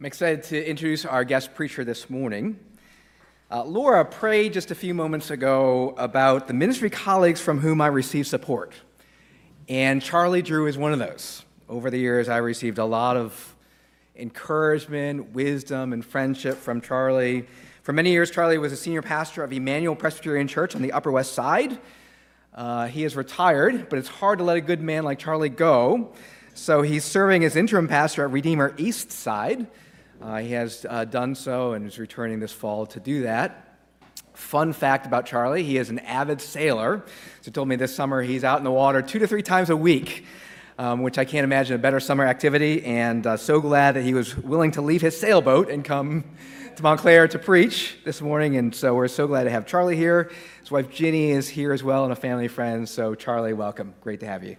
I'm excited to introduce our guest preacher this morning. Uh, Laura prayed just a few moments ago about the ministry colleagues from whom I received support. And Charlie Drew is one of those. Over the years, I received a lot of encouragement, wisdom, and friendship from Charlie. For many years, Charlie was a senior pastor of Emmanuel Presbyterian Church on the Upper West Side. Uh, he is retired, but it's hard to let a good man like Charlie go. So he's serving as interim pastor at Redeemer East Side. Uh, he has uh, done so and is returning this fall to do that. Fun fact about Charlie he is an avid sailor. So, told me this summer he's out in the water two to three times a week, um, which I can't imagine a better summer activity. And uh, so glad that he was willing to leave his sailboat and come to Montclair to preach this morning. And so, we're so glad to have Charlie here. His wife Ginny is here as well, and a family friend. So, Charlie, welcome. Great to have you.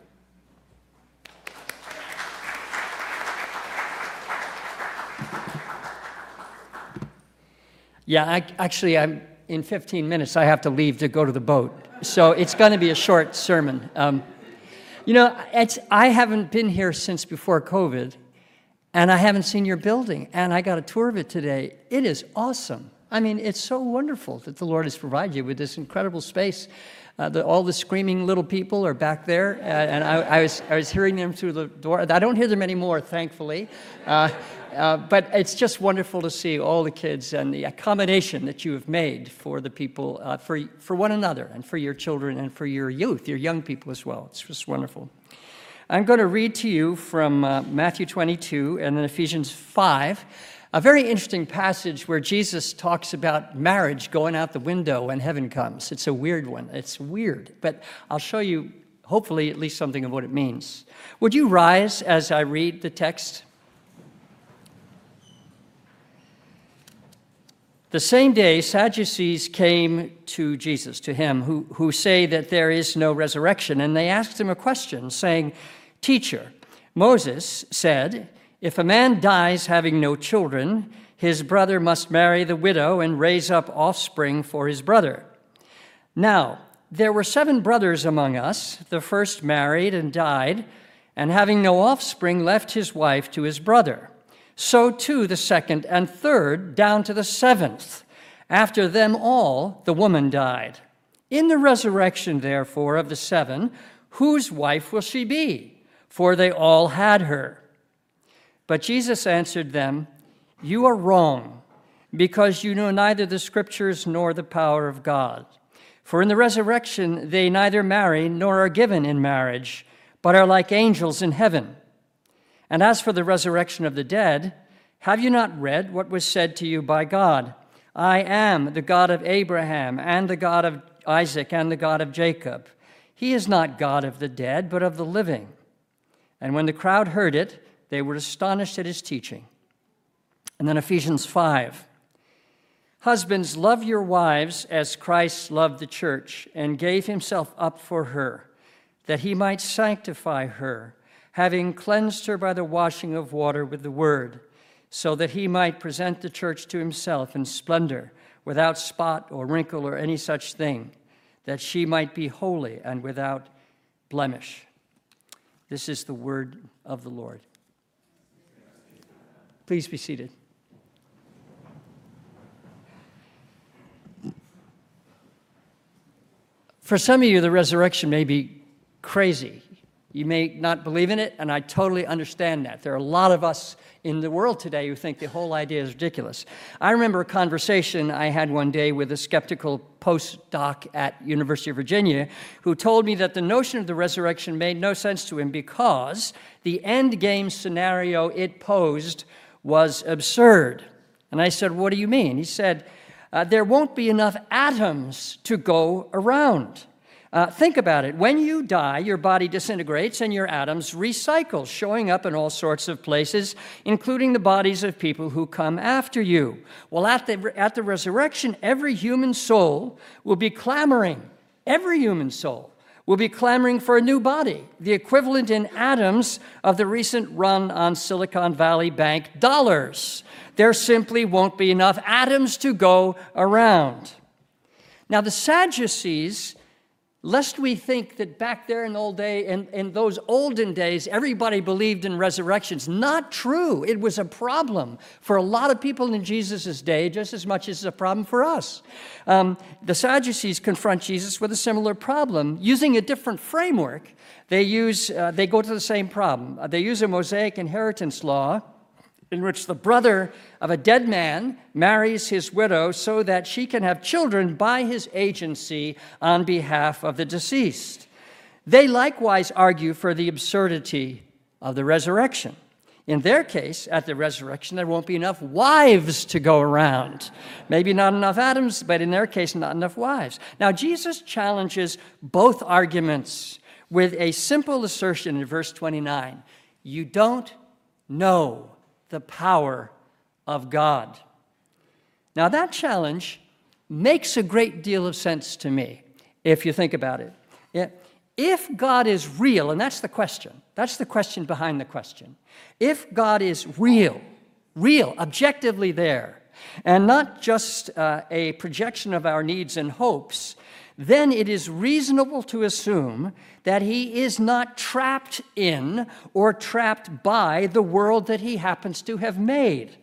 Yeah, I, actually, I'm in 15 minutes. I have to leave to go to the boat, so it's going to be a short sermon. Um, you know, I haven't been here since before COVID, and I haven't seen your building, and I got a tour of it today. It is awesome. I mean, it's so wonderful that the Lord has provided you with this incredible space. Uh, the, all the screaming little people are back there, uh, and I, I, was, I was hearing them through the door. I don't hear them anymore, thankfully. Uh, uh, but it's just wonderful to see all the kids and the accommodation that you have made for the people, uh, for, for one another, and for your children, and for your youth, your young people as well. It's just wonderful. I'm going to read to you from uh, Matthew 22 and then Ephesians 5, a very interesting passage where Jesus talks about marriage going out the window when heaven comes. It's a weird one. It's weird, but I'll show you, hopefully, at least something of what it means. Would you rise as I read the text? The same day, Sadducees came to Jesus, to him, who, who say that there is no resurrection. And they asked him a question, saying, Teacher, Moses said, If a man dies having no children, his brother must marry the widow and raise up offspring for his brother. Now, there were seven brothers among us. The first married and died, and having no offspring, left his wife to his brother so too the second and third, down to the seventh. After them all, the woman died. In the resurrection, therefore, of the seven, whose wife will she be? For they all had her. But Jesus answered them, You are wrong, because you know neither the scriptures nor the power of God. For in the resurrection, they neither marry nor are given in marriage, but are like angels in heaven. And as for the resurrection of the dead, have you not read what was said to you by God? I am the God of Abraham and the God of Isaac and the God of Jacob. He is not God of the dead, but of the living. And when the crowd heard it, they were astonished at his teaching. And then Ephesians 5. Husbands, love your wives as Christ loved the church and gave himself up for her, that he might sanctify her having cleansed her by the washing of water with the word, so that he might present the church to himself in splendor, without spot or wrinkle or any such thing, that she might be holy and without blemish. This is the word of the Lord. Please be seated. For some of you, the resurrection may be crazy. You may not believe in it, and I totally understand that. There are a lot of us in the world today who think the whole idea is ridiculous. I remember a conversation I had one day with a skeptical postdoc at University of Virginia who told me that the notion of the resurrection made no sense to him because the end game scenario it posed was absurd. And I said, "What do you mean?" He said, uh, "There won't be enough atoms to go around." Uh, think about it. When you die, your body disintegrates and your atoms recycle, showing up in all sorts of places, including the bodies of people who come after you. Well, at the, at the resurrection, every human soul will be clamoring, every human soul will be clamoring for a new body, the equivalent in atoms of the recent run on Silicon Valley Bank dollars. There simply won't be enough atoms to go around. Now, the Sadducees lest we think that back there in the old day in, in those olden days everybody believed in resurrections. Not true. It was a problem for a lot of people in jesus' day just as much as it's a problem for us. Um, the sadducees confront jesus with a similar problem using a different framework. They use uh, they go to the same problem. They use a mosaic inheritance law in which the brother of a dead man marries his widow so that she can have children by his agency on behalf of the deceased. They likewise argue for the absurdity of the resurrection. In their case, at the resurrection, there won't be enough wives to go around. Maybe not enough atoms, but in their case, not enough wives. Now, Jesus challenges both arguments with a simple assertion in verse 29 You don't know the power of God. Now, that challenge makes a great deal of sense to me if you think about it. If God is real, and that's the question, that's the question behind the question. If God is real, real, objectively there, and not just uh, a projection of our needs and hopes, then it is reasonable to assume that he is not trapped in or trapped by the world that he happens to have made.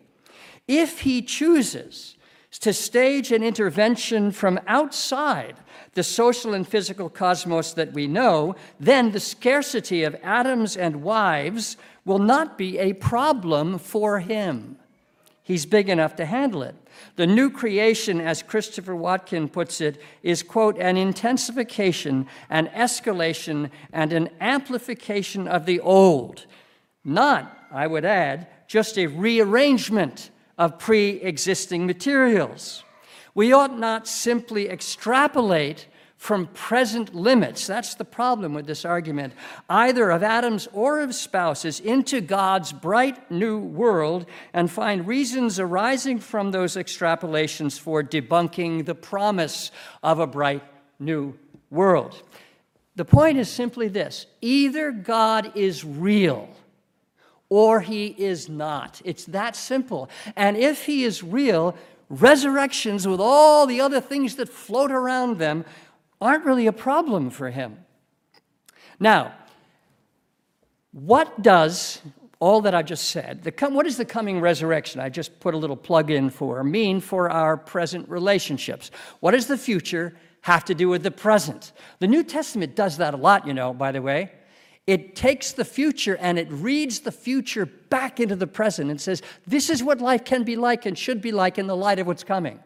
If he chooses to stage an intervention from outside the social and physical cosmos that we know, then the scarcity of atoms and wives will not be a problem for him. He's big enough to handle it. The new creation, as Christopher Watkin puts it, is, quote, an intensification, an escalation, and an amplification of the old. Not, I would add, just a rearrangement of pre existing materials. We ought not simply extrapolate from present limits. That's the problem with this argument, either of atoms or of spouses, into God's bright new world and find reasons arising from those extrapolations for debunking the promise of a bright new world. The point is simply this either God is real or he is not. It's that simple. And if he is real, resurrections with all the other things that float around them aren't really a problem for him. Now, what does all that I just said, the, what does the coming resurrection, I just put a little plug in for, mean for our present relationships? What does the future have to do with the present? The New Testament does that a lot, you know, by the way. It takes the future and it reads the future back into the present and says, this is what life can be like and should be like in the light of what's coming.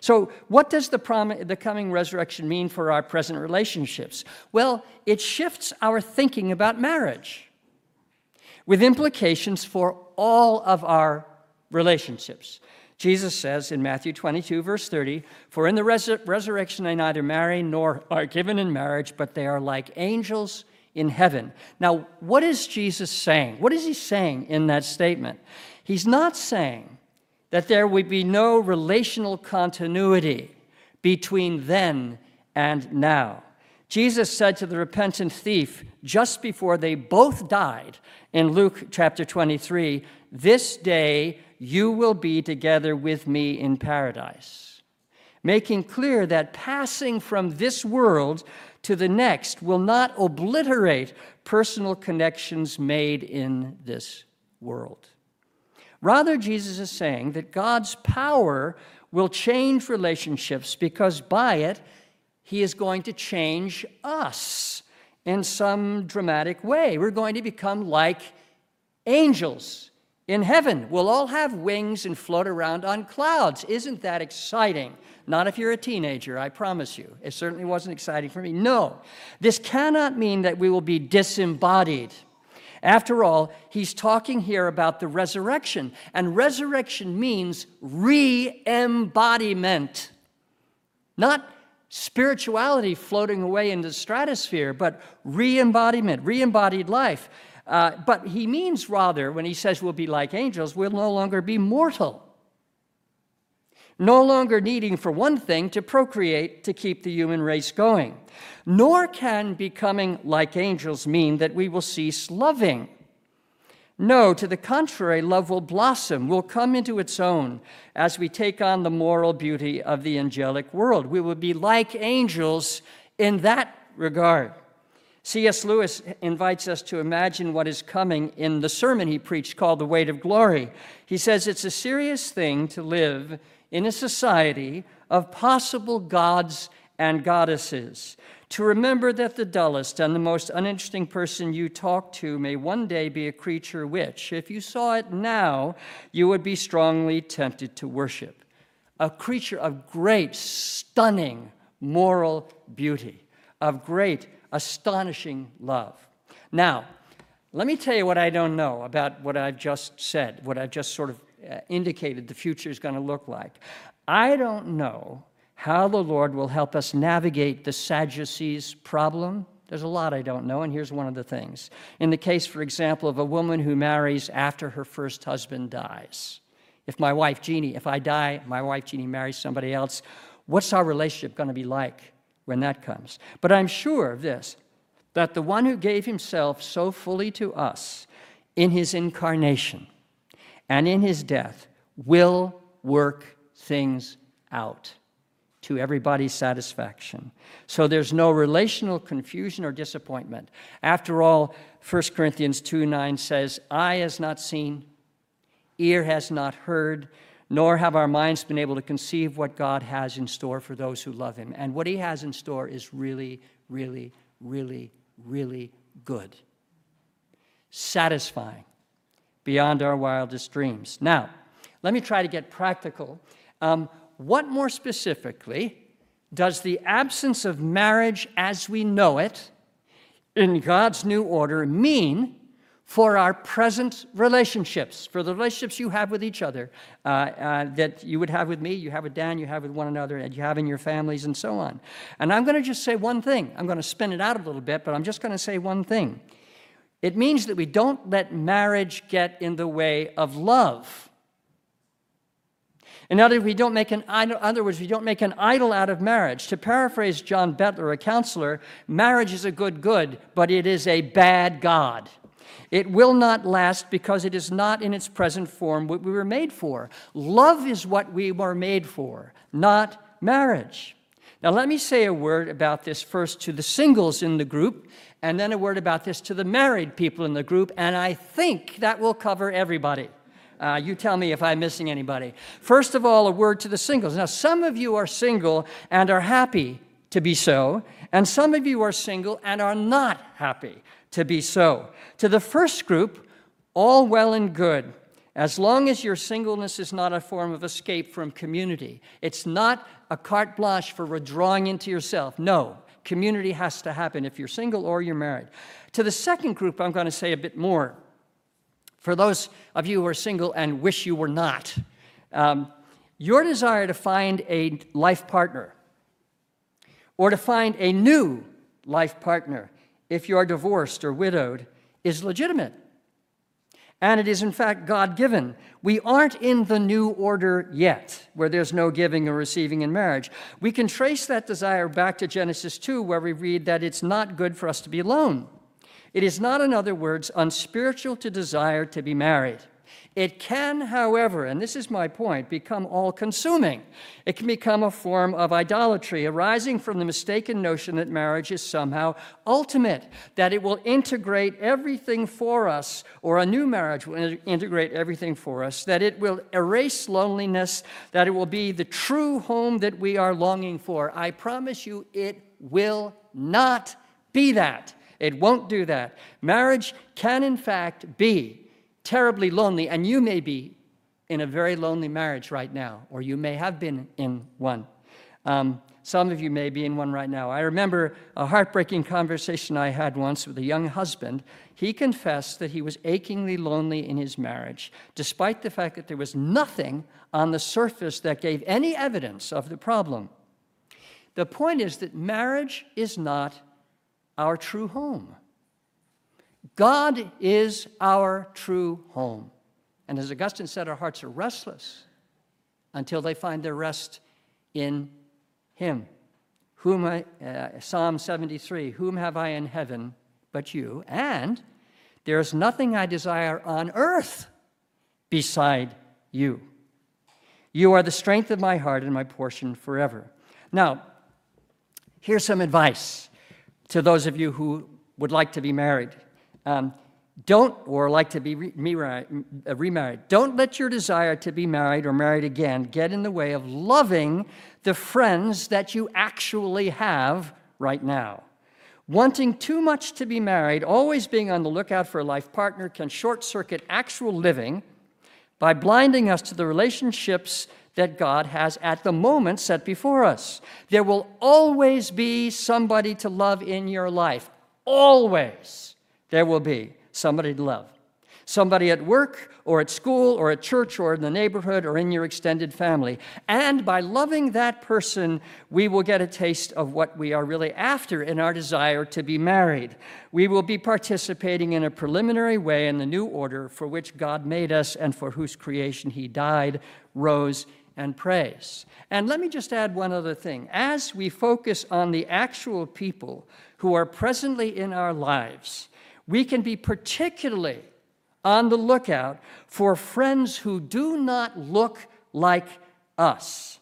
So, what does the, prom- the coming resurrection mean for our present relationships? Well, it shifts our thinking about marriage with implications for all of our relationships. Jesus says in Matthew 22, verse 30, For in the res- resurrection they neither marry nor are given in marriage, but they are like angels in heaven. Now, what is Jesus saying? What is he saying in that statement? He's not saying that there would be no relational continuity between then and now. Jesus said to the repentant thief just before they both died in Luke chapter 23 This day you will be together with me in paradise. Making clear that passing from this world to the next will not obliterate personal connections made in this world. Rather, Jesus is saying that God's power will change relationships because by it, He is going to change us in some dramatic way. We're going to become like angels in heaven. We'll all have wings and float around on clouds. Isn't that exciting? Not if you're a teenager, I promise you. It certainly wasn't exciting for me. No, this cannot mean that we will be disembodied. After all, he's talking here about the resurrection, and resurrection means re embodiment, not spirituality floating away into the stratosphere, but re embodiment, re embodied life. Uh, but he means rather, when he says we'll be like angels, we'll no longer be mortal no longer needing for one thing to procreate to keep the human race going. Nor can becoming like angels mean that we will cease loving. No, to the contrary, love will blossom, will come into its own as we take on the moral beauty of the angelic world. We will be like angels in that regard. C.S. Lewis invites us to imagine what is coming in the sermon he preached called The Weight of Glory. He says it's a serious thing to live in a society of possible gods and goddesses. To remember that the dullest and the most uninteresting person you talk to may one day be a creature which, if you saw it now, you would be strongly tempted to worship. A creature of great, stunning moral beauty, of great, astonishing love. Now, let me tell you what I don't know about what I've just said, what I've just sort of Uh, indicated the future is going to look like. I don't know how the Lord will help us navigate the Sadducees problem. There's a lot I don't know, and here's one of the things. In the case, for example, of a woman who marries after her first husband dies. If my wife Jeannie, if I die, my wife Jeannie marries somebody else, what's our relationship going to be like when that comes? But I'm sure of this that the one who gave himself so fully to us in his incarnation and in his death will work things out to everybody's satisfaction. So there's no relational confusion or disappointment. After all, 1 Corinthians 2 9 says, Eye has not seen, ear has not heard, nor have our minds been able to conceive what God has in store for those who love Him. And what He has in store is really, really, really, really good, satisfying beyond our wildest dreams. Now, let me try to get practical. Um, what more specifically does the absence of marriage as we know it in God's new order mean for our present relationships, for the relationships you have with each other, uh, uh, that you would have with me, you have with Dan, you have with one another, and you have in your families, and so on. And I'm going to just say one thing. I'm going to spin it out a little bit, but I'm just going to say one thing. It means that we don't let marriage get in the way of love. In other words, we don't make an idol, other words, we don't make an idol out of marriage. To paraphrase John Bettler, a counselor, marriage is a good good, but it is a bad God. It will not last because it is not in its present form what we were made for. Love is what we were made for, not marriage. Now, let me say a word about this first to the singles in the group, and then a word about this to the married people in the group, and I think that will cover everybody. Uh, you tell me if I'm missing anybody. First of all, a word to the singles. Now, some of you are single and are happy to be so, and some of you are single and are not happy to be so. To the first group, all well and good, as long as your singleness is not a form of escape from community. It's not a carte blanche for withdrawing into yourself. No, community has to happen if you're single or you're married. To the second group, I'm going to say a bit more. For those of you who are single and wish you were not, um, your desire to find a life partner or to find a new life partner if you are divorced or widowed is legitimate. And it is, in fact, God given. We aren't in the new order yet, where there's no giving or receiving in marriage. We can trace that desire back to Genesis 2, where we read that it's not good for us to be alone. It is not, in other words, unspiritual to desire to be married. It can, however, and this is my point, become all consuming. It can become a form of idolatry arising from the mistaken notion that marriage is somehow ultimate, that it will integrate everything for us, or a new marriage will integrate everything for us, that it will erase loneliness, that it will be the true home that we are longing for. I promise you, it will not be that. It won't do that. Marriage can, in fact, be terribly lonely, and you may be in a very lonely marriage right now, or you may have been in one. Um, some of you may be in one right now. I remember a heartbreaking conversation I had once with a young husband. He confessed that he was achingly lonely in his marriage, despite the fact that there was nothing on the surface that gave any evidence of the problem. The point is that marriage is not our true home. God is our true home. And as Augustine said, our hearts are restless until they find their rest in Him. Whom I, uh, Psalm 73 Whom have I in heaven but you? And there is nothing I desire on earth beside you. You are the strength of my heart and my portion forever. Now, here's some advice to those of you who would like to be married. Um, don't, or like to be re- uh, remarried, don't let your desire to be married or married again get in the way of loving the friends that you actually have right now. Wanting too much to be married, always being on the lookout for a life partner, can short circuit actual living by blinding us to the relationships that God has at the moment set before us. There will always be somebody to love in your life. Always there will be somebody to love. Somebody at work or at school or at church or in the neighborhood or in your extended family. And by loving that person, we will get a taste of what we are really after in our desire to be married. We will be participating in a preliminary way in the new order for which God made us and for whose creation He died, rose, and prays. And let me just add one other thing. As we focus on the actual people who are presently in our lives, we can be particularly on the lookout for friends who do not look like us.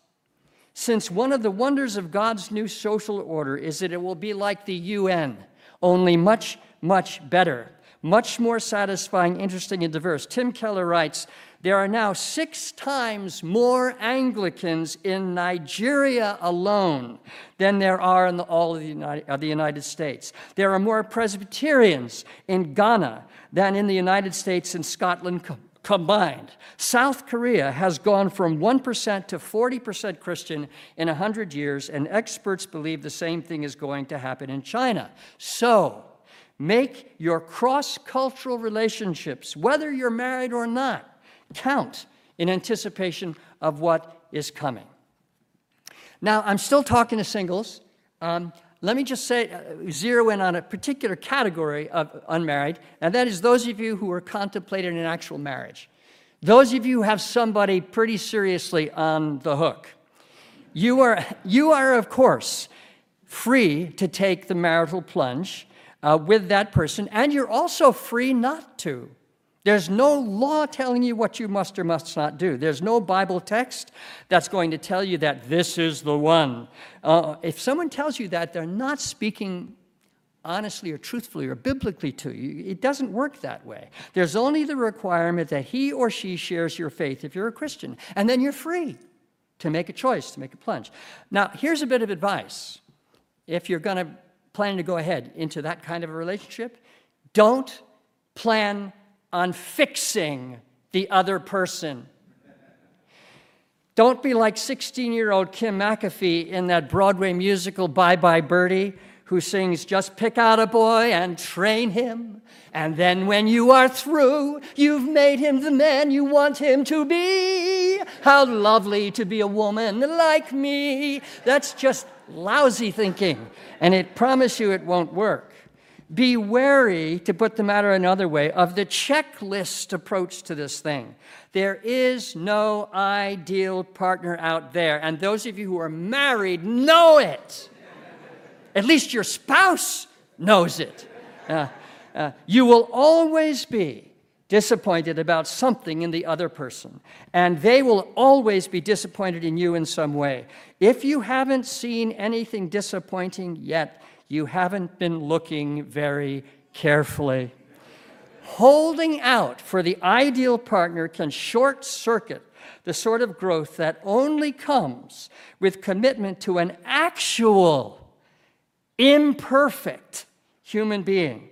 Since one of the wonders of God's new social order is that it will be like the UN, only much, much better, much more satisfying, interesting, and diverse. Tim Keller writes there are now six times more Anglicans in Nigeria alone than there are in the, all of the, United, of the United States. There are more Presbyterians in Ghana than in the United States and Scotland co- combined. South Korea has gone from 1% to 40% Christian in 100 years, and experts believe the same thing is going to happen in China. So, make your cross cultural relationships, whether you're married or not, count in anticipation of what is coming. Now, I'm still talking to singles. Um, let me just say, uh, zero in on a particular category of unmarried, and that is those of you who are contemplating an actual marriage. Those of you who have somebody pretty seriously on the hook. You are, you are of course, free to take the marital plunge uh, with that person, and you're also free not to. There's no law telling you what you must or must not do. There's no Bible text that's going to tell you that this is the one. Uh, if someone tells you that, they're not speaking honestly or truthfully or biblically to you. It doesn't work that way. There's only the requirement that he or she shares your faith if you're a Christian, and then you're free to make a choice, to make a plunge. Now, here's a bit of advice. If you're going to plan to go ahead into that kind of a relationship, don't plan on fixing the other person. Don't be like 16 year old Kim McAfee in that Broadway musical Bye Bye Birdie, who sings, Just pick out a boy and train him. And then when you are through, you've made him the man you want him to be. How lovely to be a woman like me. That's just lousy thinking, and it promise you it won't work. Be wary, to put the matter another way, of the checklist approach to this thing. There is no ideal partner out there, and those of you who are married know it. At least your spouse knows it. Uh, uh, you will always be disappointed about something in the other person, and they will always be disappointed in you in some way. If you haven't seen anything disappointing yet, you haven't been looking very carefully. Holding out for the ideal partner can short circuit the sort of growth that only comes with commitment to an actual, imperfect human being.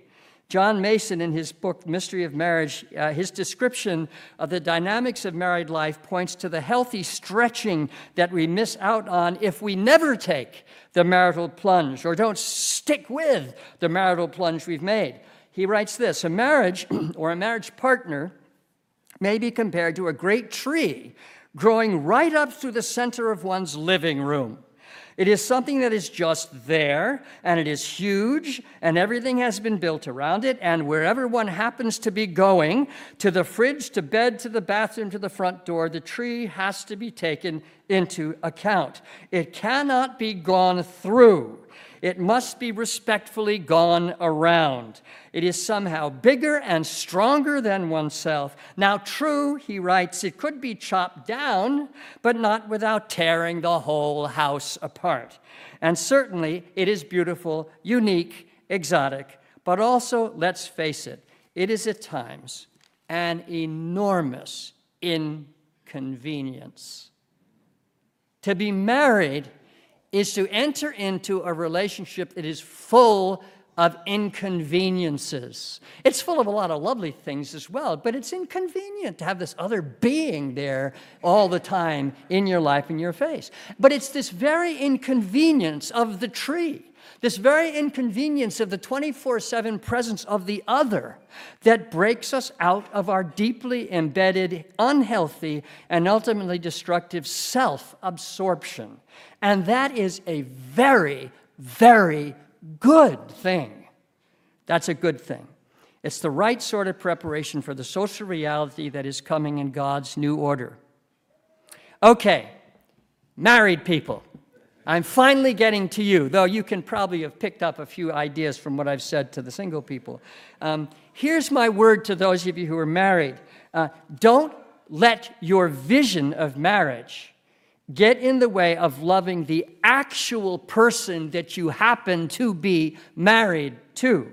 John Mason, in his book, Mystery of Marriage, uh, his description of the dynamics of married life points to the healthy stretching that we miss out on if we never take the marital plunge or don't stick with the marital plunge we've made. He writes this A marriage or a marriage partner may be compared to a great tree growing right up through the center of one's living room. It is something that is just there, and it is huge, and everything has been built around it. And wherever one happens to be going, to the fridge, to bed, to the bathroom, to the front door, the tree has to be taken into account. It cannot be gone through. It must be respectfully gone around. It is somehow bigger and stronger than oneself. Now, true, he writes, it could be chopped down, but not without tearing the whole house apart. And certainly, it is beautiful, unique, exotic, but also, let's face it, it is at times an enormous inconvenience. To be married is to enter into a relationship that is full of inconveniences. It's full of a lot of lovely things as well, but it's inconvenient to have this other being there all the time in your life, in your face. But it's this very inconvenience of the tree this very inconvenience of the 24 7 presence of the other that breaks us out of our deeply embedded, unhealthy, and ultimately destructive self absorption. And that is a very, very good thing. That's a good thing. It's the right sort of preparation for the social reality that is coming in God's new order. Okay, married people. I'm finally getting to you, though you can probably have picked up a few ideas from what I've said to the single people. Um, here's my word to those of you who are married uh, don't let your vision of marriage get in the way of loving the actual person that you happen to be married to.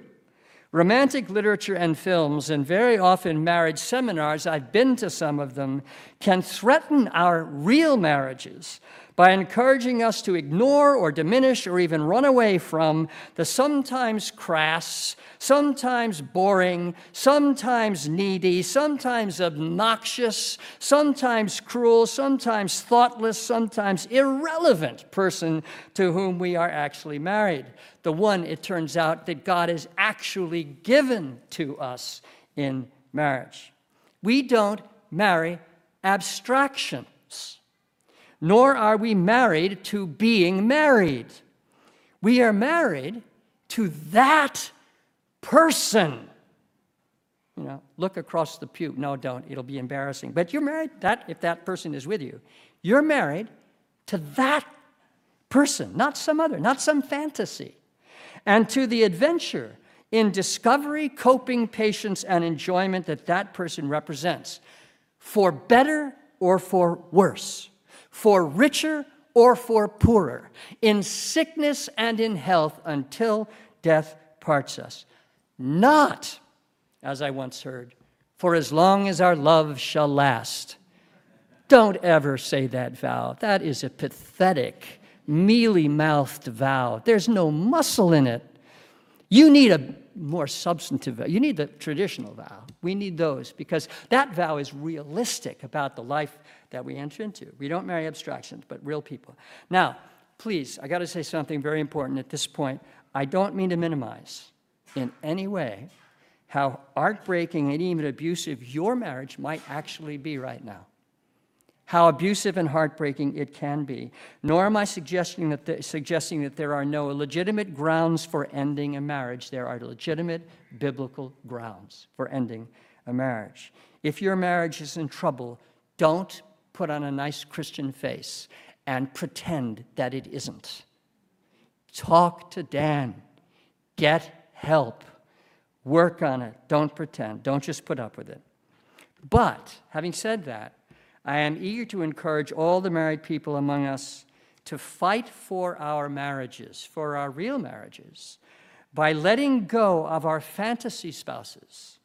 Romantic literature and films, and very often marriage seminars, I've been to some of them, can threaten our real marriages by encouraging us to ignore or diminish or even run away from the sometimes crass, sometimes boring, sometimes needy, sometimes obnoxious, sometimes cruel, sometimes thoughtless, sometimes irrelevant person to whom we are actually married. The one, it turns out, that God has actually given to us in marriage. We don't marry abstractions nor are we married to being married. We are married to that person. You know, look across the pew. No, don't. It'll be embarrassing. But you're married that if that person is with you. You're married to that person, not some other, not some fantasy. And to the adventure in discovery, coping, patience, and enjoyment that that person represents, for better or for worse for richer or for poorer, in sickness and in health, until death parts us. Not, as I once heard, for as long as our love shall last. Don't ever say that vow. That is a pathetic, mealy mouthed vow. There's no muscle in it. You need a more substantive vow. You need the traditional vow. We need those because that vow is realistic about the life that we enter into. We don't marry abstractions, but real people. Now, please, I got to say something very important at this point. I don't mean to minimize in any way how heartbreaking and even abusive your marriage might actually be right now. How abusive and heartbreaking it can be. Nor am I suggesting that, the, suggesting that there are no legitimate grounds for ending a marriage. There are legitimate biblical grounds for ending a marriage. If your marriage is in trouble, don't put on a nice Christian face and pretend that it isn't. Talk to Dan. Get help. Work on it. Don't pretend. Don't just put up with it. But, having said that, I am eager to encourage all the married people among us to fight for our marriages, for our real marriages, by letting go of our fantasy spouses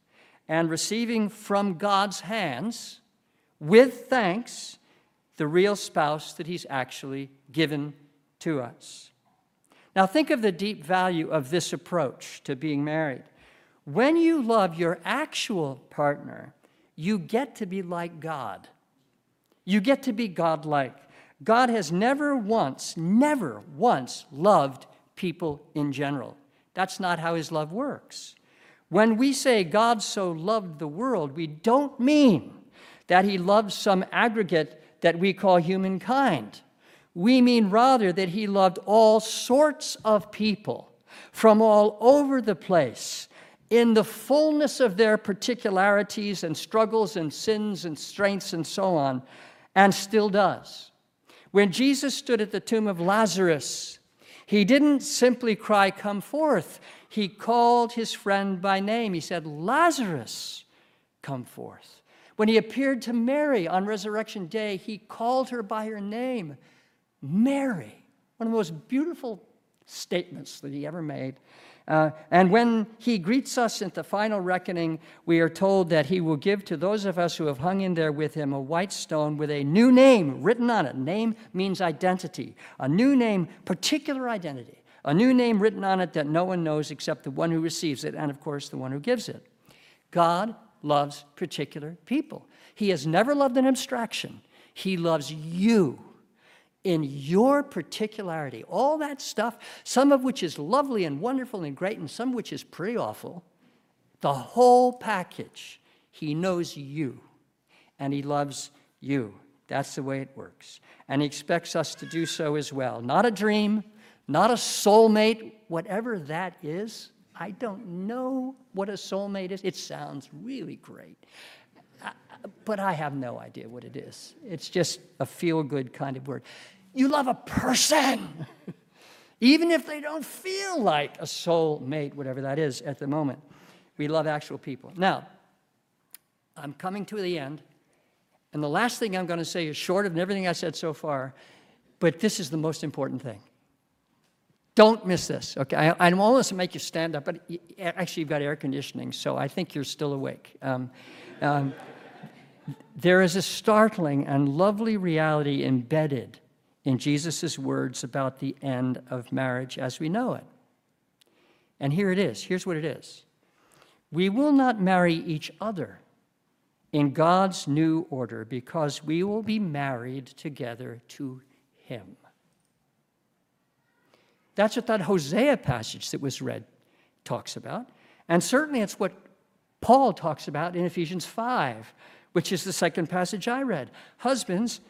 and receiving from God's hands with thanks, the real spouse that He's actually given to us. Now, think of the deep value of this approach to being married. When you love your actual partner, you get to be like God. You get to be godlike. God has never once, never once loved people in general. That's not how his love works. When we say God so loved the world, we don't mean that he loves some aggregate that we call humankind. We mean rather that he loved all sorts of people from all over the place in the fullness of their particularities and struggles and sins and strengths and so on, and still does. When Jesus stood at the tomb of Lazarus, He didn't simply cry, Come forth. He called his friend by name. He said, Lazarus, come forth. When he appeared to Mary on resurrection day, he called her by her name, Mary. One of the most beautiful statements that he ever made. Uh, and when he greets us at the final reckoning, we are told that he will give to those of us who have hung in there with him a white stone with a new name written on it. Name means identity. A new name, particular identity. A new name written on it that no one knows except the one who receives it, and of course, the one who gives it. God loves particular people. He has never loved an abstraction, He loves you in your particularity. All that stuff, some of which is lovely and wonderful and great, and some which is pretty awful, the whole package. He knows you, and He loves you. That's the way it works. And He expects us to do so as well. Not a dream, not a soulmate, whatever that is. I don't know what a soulmate is. It sounds really great but I have no idea what it is. It's just a feel good kind of word. You love a person, even if they don't feel like a soulmate, whatever that is at the moment. We love actual people. Now, I'm coming to the end, and the last thing I'm going to say is short of everything I said so far, but this is the most important thing. Don't miss this, okay? I, I'm almost to make you stand up, but actually, you've got air conditioning, so I think you're still awake. Um, um, there is a startling and lovely reality embedded in Jesus' words about the end of marriage as we know it. And here it is. Here's what it is We will not marry each other in God's new order because we will be married together to Him. That's what that Hosea passage that was read talks about. And certainly it's what Paul talks about in Ephesians 5, which is the second passage I read. Husbands,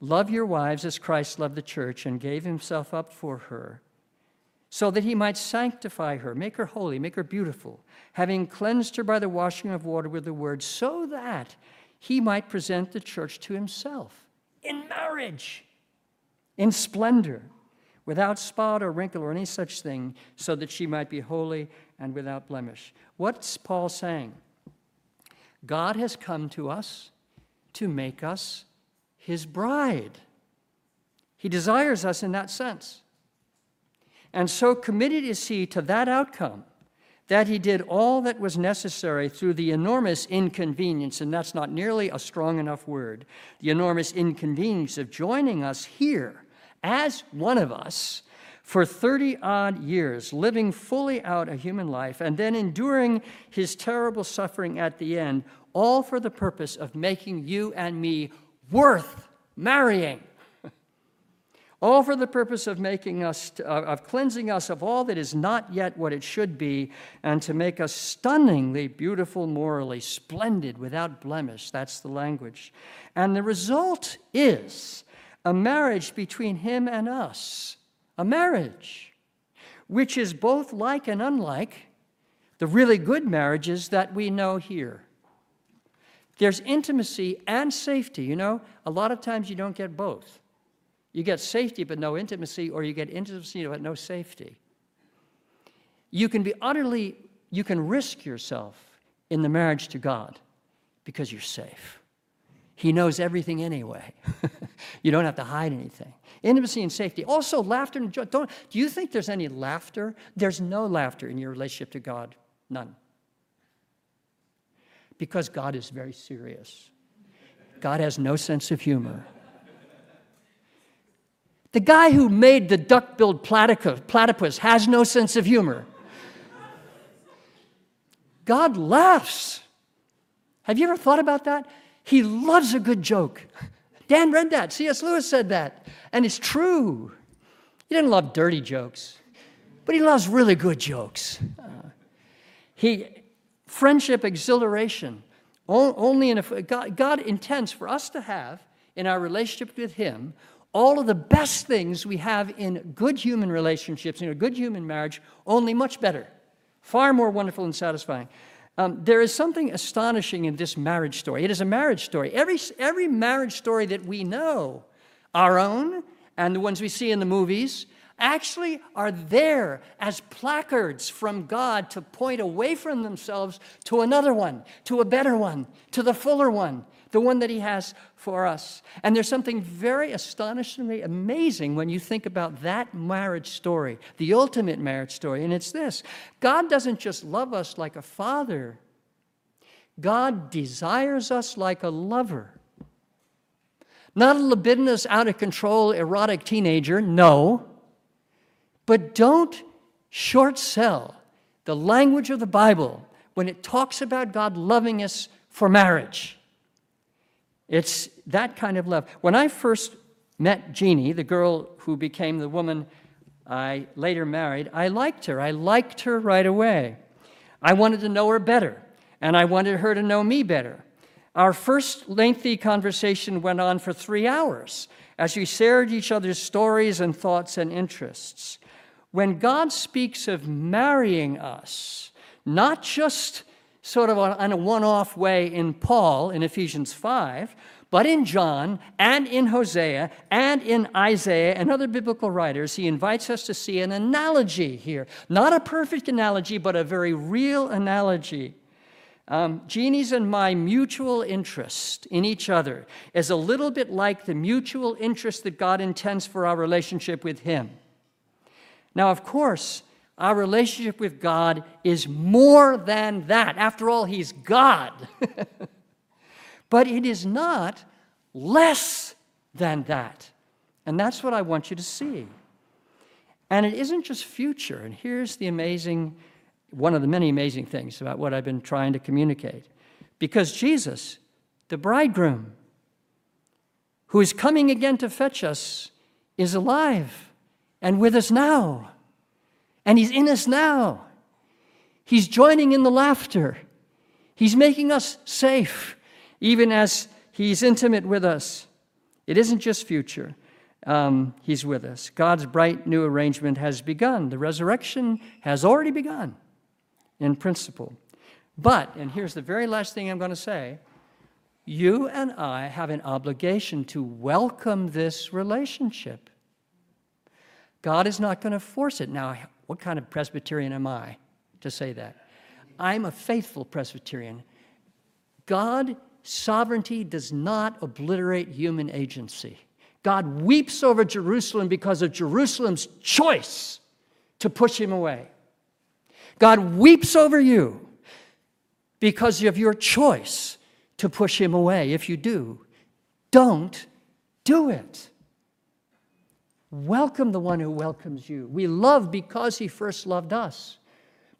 Love your wives as Christ loved the church and gave himself up for her, so that he might sanctify her, make her holy, make her beautiful, having cleansed her by the washing of water with the word, so that he might present the church to himself in marriage, in splendor, without spot or wrinkle or any such thing, so that she might be holy and without blemish. What's Paul saying? God has come to us to make us his bride. He desires us in that sense. And so committed is he to that outcome that he did all that was necessary through the enormous inconvenience, and that's not nearly a strong enough word, the enormous inconvenience of joining us here as one of us for 30 odd years, living fully out a human life, and then enduring his terrible suffering at the end, all for the purpose of making you and me worth marrying. all for the purpose of making us, uh, of cleansing us of all that is not yet what it should be, and to make us stunningly beautiful morally, splendid, without blemish. That's the language. And the result is a marriage between him and us, a marriage which is both like and unlike the really good marriages that we know here. There's intimacy and safety. You know, a lot of times you don't get both. You get safety but no intimacy, or you get intimacy but no safety. You can be utterly, you can risk yourself in the marriage to God because you're safe. He knows everything anyway. you don't have to hide anything. Intimacy and safety. Also, laughter and joy. Don't, do you think there's any laughter? There's no laughter in your relationship to God. None. Because God is very serious. God has no sense of humor. The guy who made the duck billed platypus has no sense of humor. God laughs. Have you ever thought about that? He loves a good joke. Dan read that. C.S. Lewis said that. And it's true. He didn't love dirty jokes, but he loves really good jokes. Uh, he, friendship exhilaration. Only in a, God, God intends for us to have in our relationship with Him all of the best things we have in good human relationships, in a good human marriage, only much better, far more wonderful and satisfying. Um, there is something astonishing in this marriage story. It is a marriage story. Every, every marriage story that we know, our own and the ones we see in the movies, actually are there as placards from God to point away from themselves to another one, to a better one, to the fuller one, the one that He has for us. And there's something very astonishingly amazing when you think about that marriage story, the ultimate marriage story, and it's this God doesn't just love us like a father, God desires us like a lover. Not a libidinous, out of control, erotic teenager, no. But don't short sell the language of the Bible when it talks about God loving us for marriage. It's that kind of love. When I first met Jeannie, the girl who became the woman I later married, I liked her. I liked her right away. I wanted to know her better, and I wanted her to know me better. Our first lengthy conversation went on for three hours as we shared each other's stories and thoughts and interests. When God speaks of marrying us, not just sort of on a one off way in Paul in Ephesians 5, but in John and in Hosea and in Isaiah and other biblical writers, he invites us to see an analogy here. Not a perfect analogy, but a very real analogy. Um, and my mutual interest in each other is a little bit like the mutual interest that God intends for our relationship with Him. Now, of course, our relationship with God is more than that. After all, He's God. but it is not less than that. And that's what I want you to see. And it isn't just future. And here's the amazing, one of the many amazing things about what I've been trying to communicate. Because Jesus, the bridegroom, who is coming again to fetch us, is alive and with us now. And He's in us now. He's joining in the laughter. He's making us safe, even as He's intimate with us. It isn't just future, um, He's with us. God's bright new arrangement has begun. The resurrection has already begun in principle. But, and here's the very last thing I'm going to say you and I have an obligation to welcome this relationship. God is not going to force it. Now, what kind of Presbyterian am I to say that? I'm a faithful Presbyterian. God, sovereignty does not obliterate human agency. God weeps over Jerusalem because of Jerusalem's choice to push him away. God weeps over you because of your choice to push him away. If you do, don't do it. Welcome the one who welcomes you. We love because he first loved us.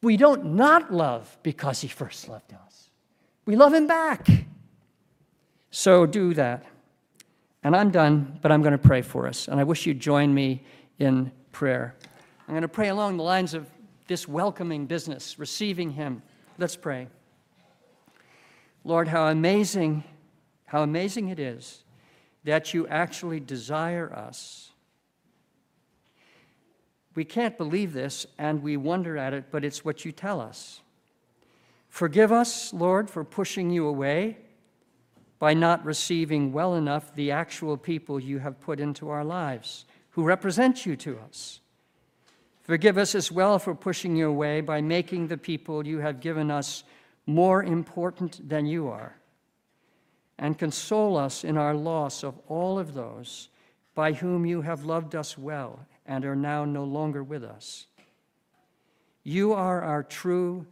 We don't not love because he first loved us. We love him back. So do that. And I'm done, but I'm going to pray for us. And I wish you'd join me in prayer. I'm going to pray along the lines of this welcoming business, receiving him. Let's pray. Lord, how amazing, how amazing it is that you actually desire us we can't believe this and we wonder at it, but it's what you tell us. Forgive us, Lord, for pushing you away by not receiving well enough the actual people you have put into our lives who represent you to us. Forgive us as well for pushing you away by making the people you have given us more important than you are. And console us in our loss of all of those by whom you have loved us well and are now no longer with us. You are our true,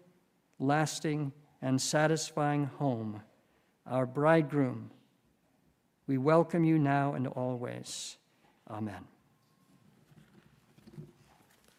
lasting, and satisfying home, our bridegroom. We welcome you now and always. Amen.